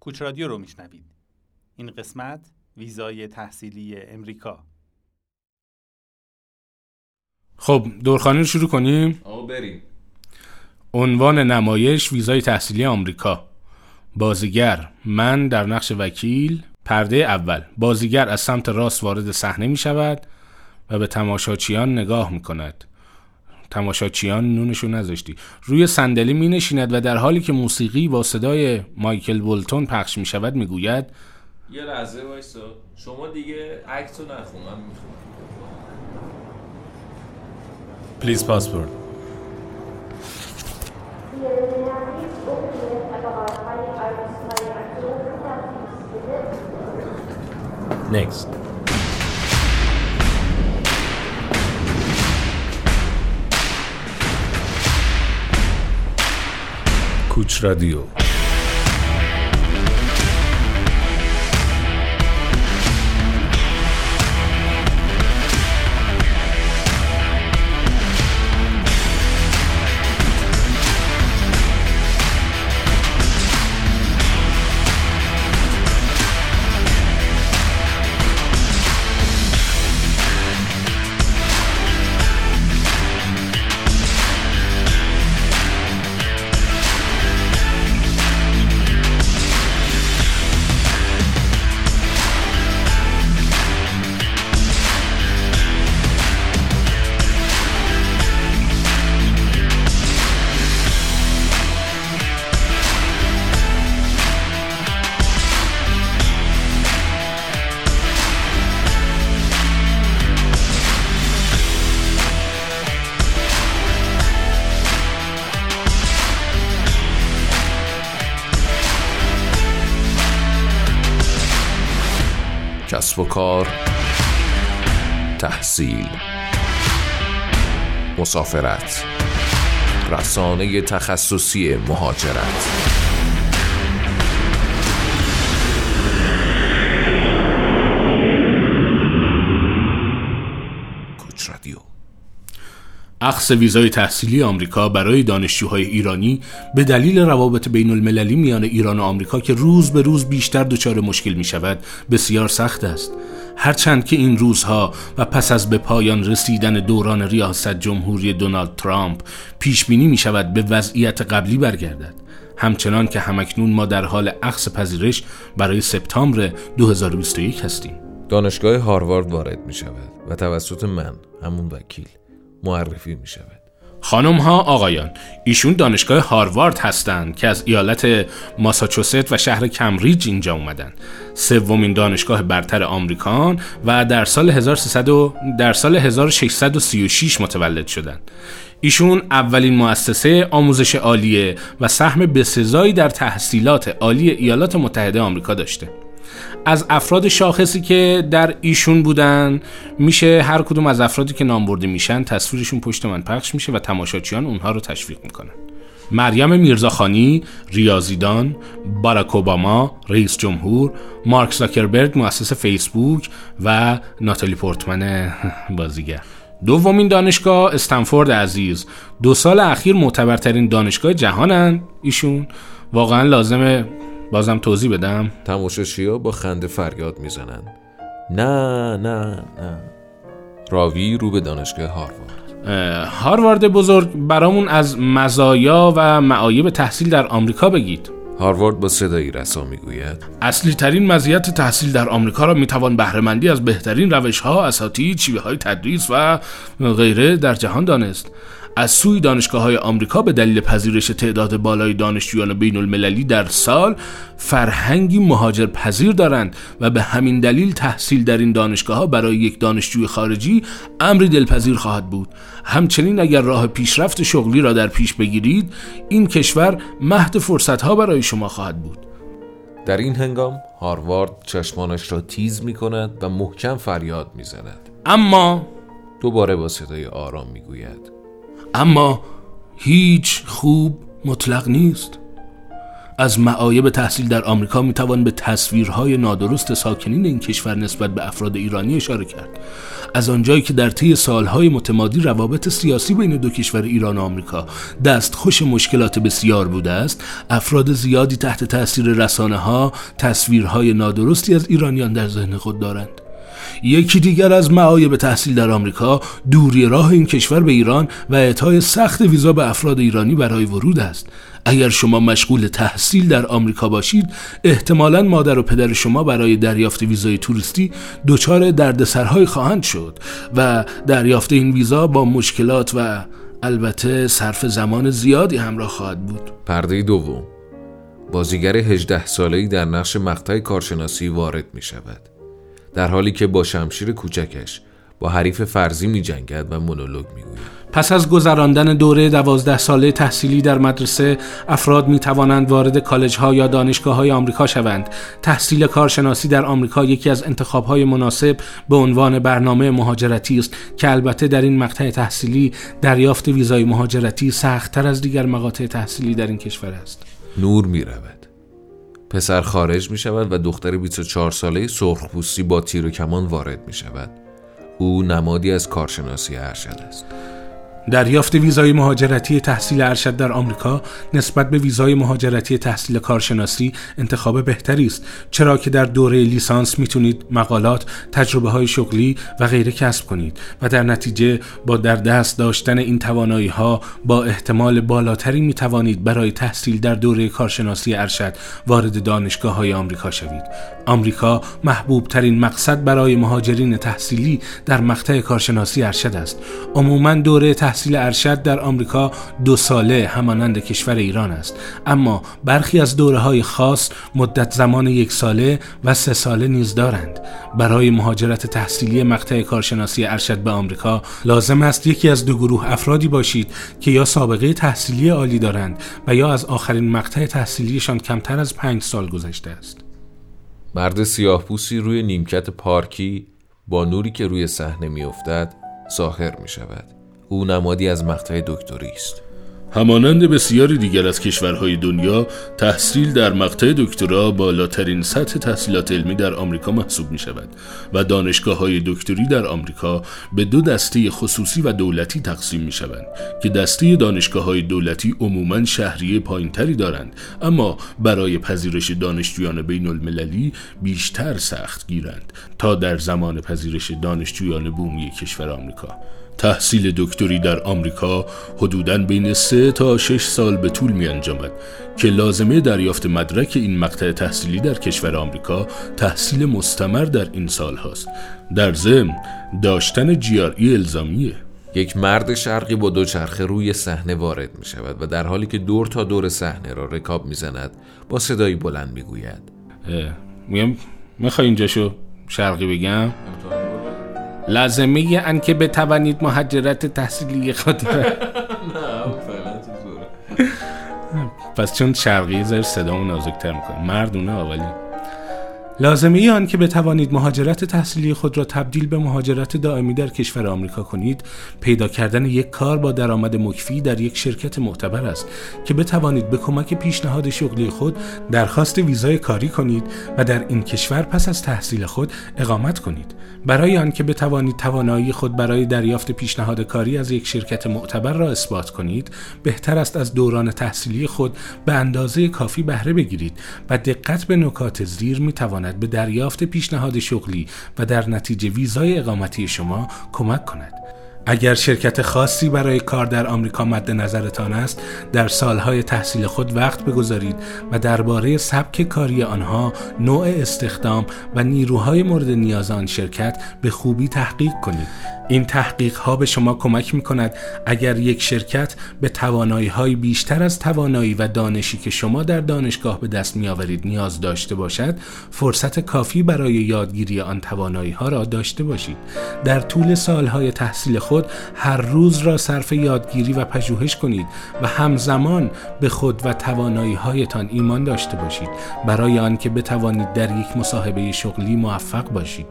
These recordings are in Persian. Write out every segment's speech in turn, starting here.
کوچ رادیو رو میشنوید. این قسمت ویزای تحصیلی امریکا. خب دورخانه رو شروع کنیم. آقا بریم. عنوان نمایش ویزای تحصیلی آمریکا. بازیگر من در نقش وکیل. پرده اول بازیگر از سمت راست وارد صحنه می شود و به تماشاچیان نگاه می کند تماشاچیان نونشو نذاشتی روی صندلی می نشیند و در حالی که موسیقی با صدای مایکل بولتون پخش می شود می گوید یه لحظه وایسا شما دیگه عکس رو نخون من می‌خونم Please passport. Next. کوچ رادیو. و کار تحصیل مسافرت رسانه تخصصی مهاجرت. اخص ویزای تحصیلی آمریکا برای دانشجوهای ایرانی به دلیل روابط بین المللی میان ایران و آمریکا که روز به روز بیشتر دچار مشکل می شود بسیار سخت است. هرچند که این روزها و پس از به پایان رسیدن دوران ریاست جمهوری دونالد ترامپ پیش بینی می شود به وضعیت قبلی برگردد. همچنان که همکنون ما در حال اخص پذیرش برای سپتامبر 2021 هستیم. دانشگاه هاروارد وارد می شود و توسط من همون وکیل. معرفی می شود خانم ها آقایان ایشون دانشگاه هاروارد هستند که از ایالت ماساچوست و شهر کمبریج اینجا اومدن. سومین دانشگاه برتر آمریکان و در سال 1300 و در سال 1636 متولد شدند. ایشون اولین مؤسسه آموزش عالیه و سهم بسزایی در تحصیلات عالی ایالات متحده آمریکا داشته. از افراد شاخصی که در ایشون بودن میشه هر کدوم از افرادی که نام برده میشن تصویرشون پشت من پخش میشه و تماشاچیان اونها رو تشویق می‌کنن. مریم میرزاخانی، ریاضیدان، باراک اوباما، رئیس جمهور، مارک زاکربرگ مؤسس فیسبوک و ناتالی پورتمن بازیگر. دومین دانشگاه استنفورد عزیز. دو سال اخیر معتبرترین دانشگاه جهانن ایشون. واقعا لازمه بازم توضیح بدم. تماشاچیها با خنده فریاد می‌زنند نه نه نه. راوی رو به دانشگاه هاروارد. هاروارد بزرگ برامون از مزایا و معایب تحصیل در آمریکا بگید. هاروارد با صدایی رسا می‌گوید. اصلی ترین مزیت تحصیل در آمریکا را می‌توان بهرهمندی از بهترین روش ها، اساتید، شیوه های تدریس و غیره در جهان دانست. از سوی دانشگاه های آمریکا به دلیل پذیرش تعداد بالای دانشجویان بین المللی در سال فرهنگی مهاجر پذیر دارند و به همین دلیل تحصیل در این دانشگاه ها برای یک دانشجوی خارجی امری دلپذیر خواهد بود. همچنین اگر راه پیشرفت شغلی را در پیش بگیرید این کشور مهد فرصت ها برای شما خواهد بود. در این هنگام هاروارد چشمانش را تیز می کند و محکم فریاد می زند اما دوباره با صدای آرام می گوید اما هیچ خوب مطلق نیست. از معایب تحصیل در آمریکا می‌توان به تصویرهای نادرست ساکنین این کشور نسبت به افراد ایرانی اشاره کرد. از آنجایی که در طی سالهای متمادی روابط سیاسی بین دو کشور ایران و آمریکا دستخوش مشکلات بسیار بوده است افراد زیادی تحت تاثیر رسانه ها تصویرهای نادرستی از ایرانیان در ذهن خود دارند. یکی دیگر از معایب تحصیل در آمریکا دوری راه این کشور به ایران و اعطای سخت ویزا به افراد ایرانی برای ورود است. اگر شما مشغول تحصیل در آمریکا باشید احتمالا مادر و پدر شما برای دریافت ویزای توریستی دچار دردسرهای خواهند شد و دریافت این ویزا با مشکلات و البته صرف زمان زیادی همراه خواهد بود. پرده دوم. بازیگر 18 ساله‌ای در نقش مقطع کارشناسی وارد می شود در حالی که با شمشیر کوچکش با حریف فرضی می جنگد و مونولوگ می گوید. پس از گذراندن دوره دوازده ساله تحصیلی در مدرسه افراد می توانند وارد کالج ها یا دانشگاه های آمریکا شوند. تحصیل کارشناسی در آمریکا یکی از انتخاب های مناسب به عنوان برنامه مهاجرتی است که البته در این مقطع تحصیلی دریافت ویزای مهاجرتی سختتر از دیگر مقاطع تحصیلی در این کشور است. نور می رود پسر خارج می شود و دختر 24 ساله سرخپوستی با تیر و کمان وارد می شود او نمادی از کارشناسی ارشد است. دریافت ویزای مهاجرتی تحصیل ارشد در آمریکا نسبت به ویزای مهاجرتی تحصیل کارشناسی انتخاب بهتری است چرا که در دوره لیسانس می‌تونید مقالات، تجربه های شغلی و غیره کسب کنید و در نتیجه با در دست داشتن این توانایی ها با احتمال بالاتری می توانید برای تحصیل در دوره کارشناسی ارشد وارد دانشگاه های آمریکا شوید. آمریکا محبوب ترین مقصد برای مهاجرین تحصیلی در مقطع کارشناسی ارشد است. عموما دوره تحصیل ارشد در آمریکا دو ساله همانند کشور ایران است. اما برخی از دوره های خاص مدت زمان یک ساله و سه ساله نیز دارند. برای مهاجرت تحصیلی مقطع کارشناسی ارشد به آمریکا لازم است یکی از دو گروه افرادی باشید که یا سابقه تحصیلی عالی دارند و یا از آخرین مقطع تحصیلیشان کمتر از پنج سال گذشته است. مرد سیاه پوسی روی نیمکت پارکی با نوری که روی صحنه میافتد ظاهر می شود او نمادی از مقطع دکتری است. همانند بسیاری دیگر از کشورهای دنیا تحصیل در مقطع دکترا بالاترین سطح تحصیلات علمی در آمریکا محسوب می شود و دانشگاه های دکتری در آمریکا به دو دسته خصوصی و دولتی تقسیم می شوند که دسته دانشگاه های دولتی عموما شهریه پایینتری دارند اما برای پذیرش دانشجویان بین المللی بیشتر سخت گیرند تا در زمان پذیرش دانشجویان بومی کشور آمریکا. تحصیل دکتری در آمریکا حدوداً بین سه تا شش سال به طول می انجامد که لازمه دریافت مدرک این مقطع تحصیلی در کشور آمریکا تحصیل مستمر در این سال هاست. در ضمن داشتن جیاری الزامیه. یک مرد شرقی با دوچرخه روی صحنه وارد می شود و در حالی که دور تا دور صحنه را رکاب می زند با صدایی بلند می گوید میگم می‌خوای اینجاشو شرقی بگم؟ لازمه ان که بتوانید مهاجرت تحصیلی خود پس چون شرقی زر صدامو نازکتر می‌کنه. مردونه اولی لازمه آن که بتوانید مهاجرت تحصیلی خود را تبدیل به مهاجرت دائمی در کشور آمریکا کنید. پیدا کردن یک کار با درآمد مکفی در یک شرکت معتبر است که بتوانید به کمک پیشنهاد شغلی خود درخواست ویزای کاری کنید و در این کشور پس از تحصیل خود اقامت کنید. برای آنکه بتوانید توانایی خود برای دریافت پیشنهاد کاری از یک شرکت معتبر را اثبات کنید بهتر است از دوران تحصیلی خود به اندازه کافی بهره بگیرید و دقت به نکات زیر می تواند به دریافت پیشنهاد شغلی و در نتیجه ویزای اقامتی شما کمک کند. اگر شرکت خاصی برای کار در آمریکا مد نظرتان است در سالهای تحصیل خود وقت بگذارید و درباره سبک کاری آنها نوع استخدام و نیروهای مورد نیاز آن شرکت به خوبی تحقیق کنید. این تحقیق ها به شما کمک می کند اگر یک شرکت به توانایی های بیشتر از توانایی و دانشی که شما در دانشگاه به دست می آورید نیاز داشته باشد فرصت کافی برای یادگیری آن توانایی ها را داشته باشید. در طول سالهای تحصیل خود هر روز را صرف یادگیری و پژوهش کنید و همزمان به خود و توانایی هایتان ایمان داشته باشید. برای آنکه بتوانید در یک مصاحبه شغلی موفق باشید.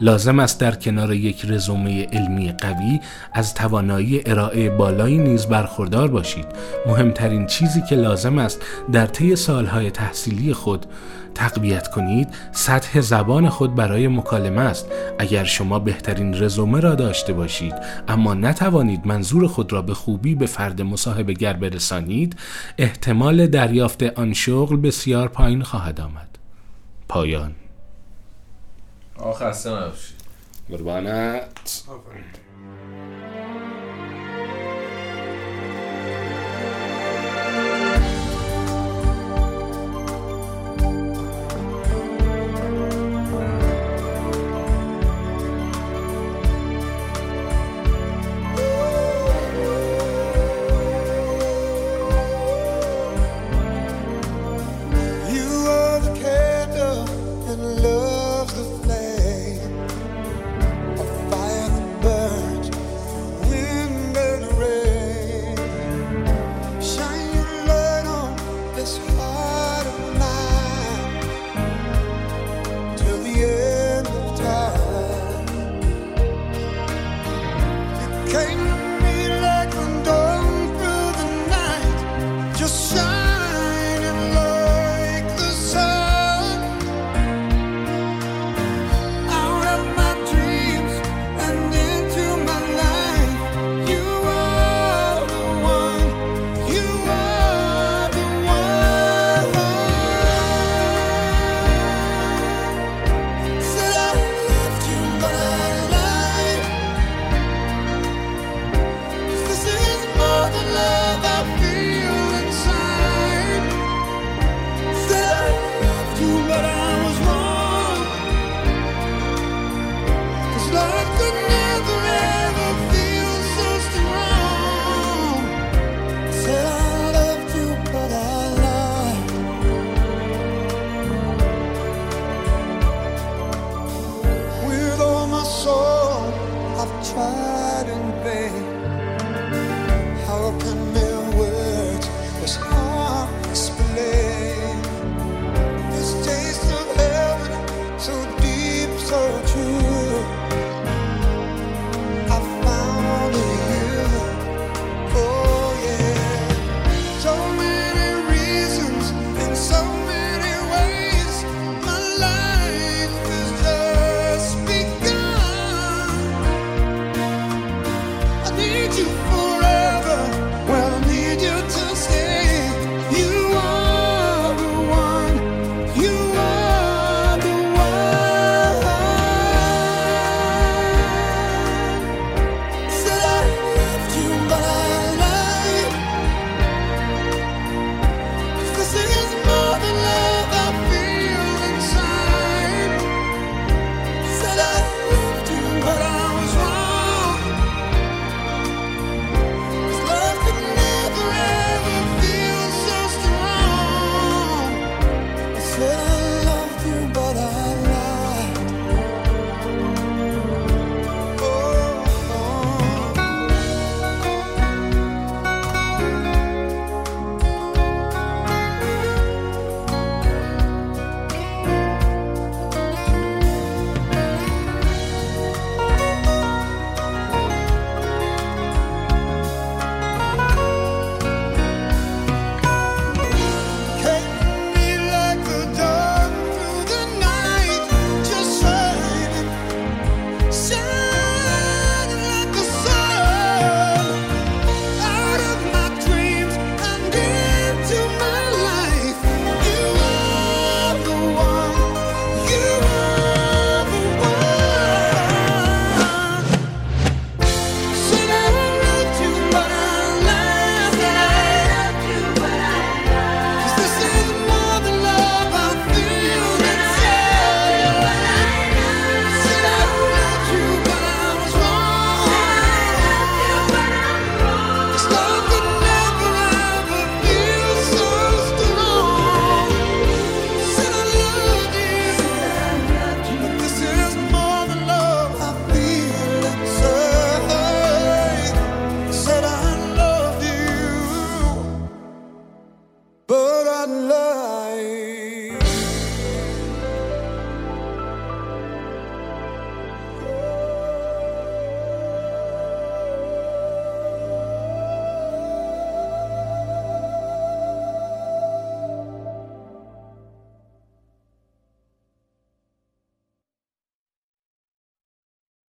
لازم است در کنار یک رزومه علمی قوی از توانایی ارائه بالایی نیز برخوردار باشید. مهمترین چیزی که لازم است در طی سالهای تحصیلی خود تقویت کنید سطح زبان خود برای مکالمه است. اگر شما بهترین رزومه را داشته باشید اما نتوانید منظور خود را به خوبی به فرد مصاحبه گر برسانید احتمال دریافت آن شغل بسیار پایین خواهد آمد. پایان. آخ خسته قربانت. آفرین.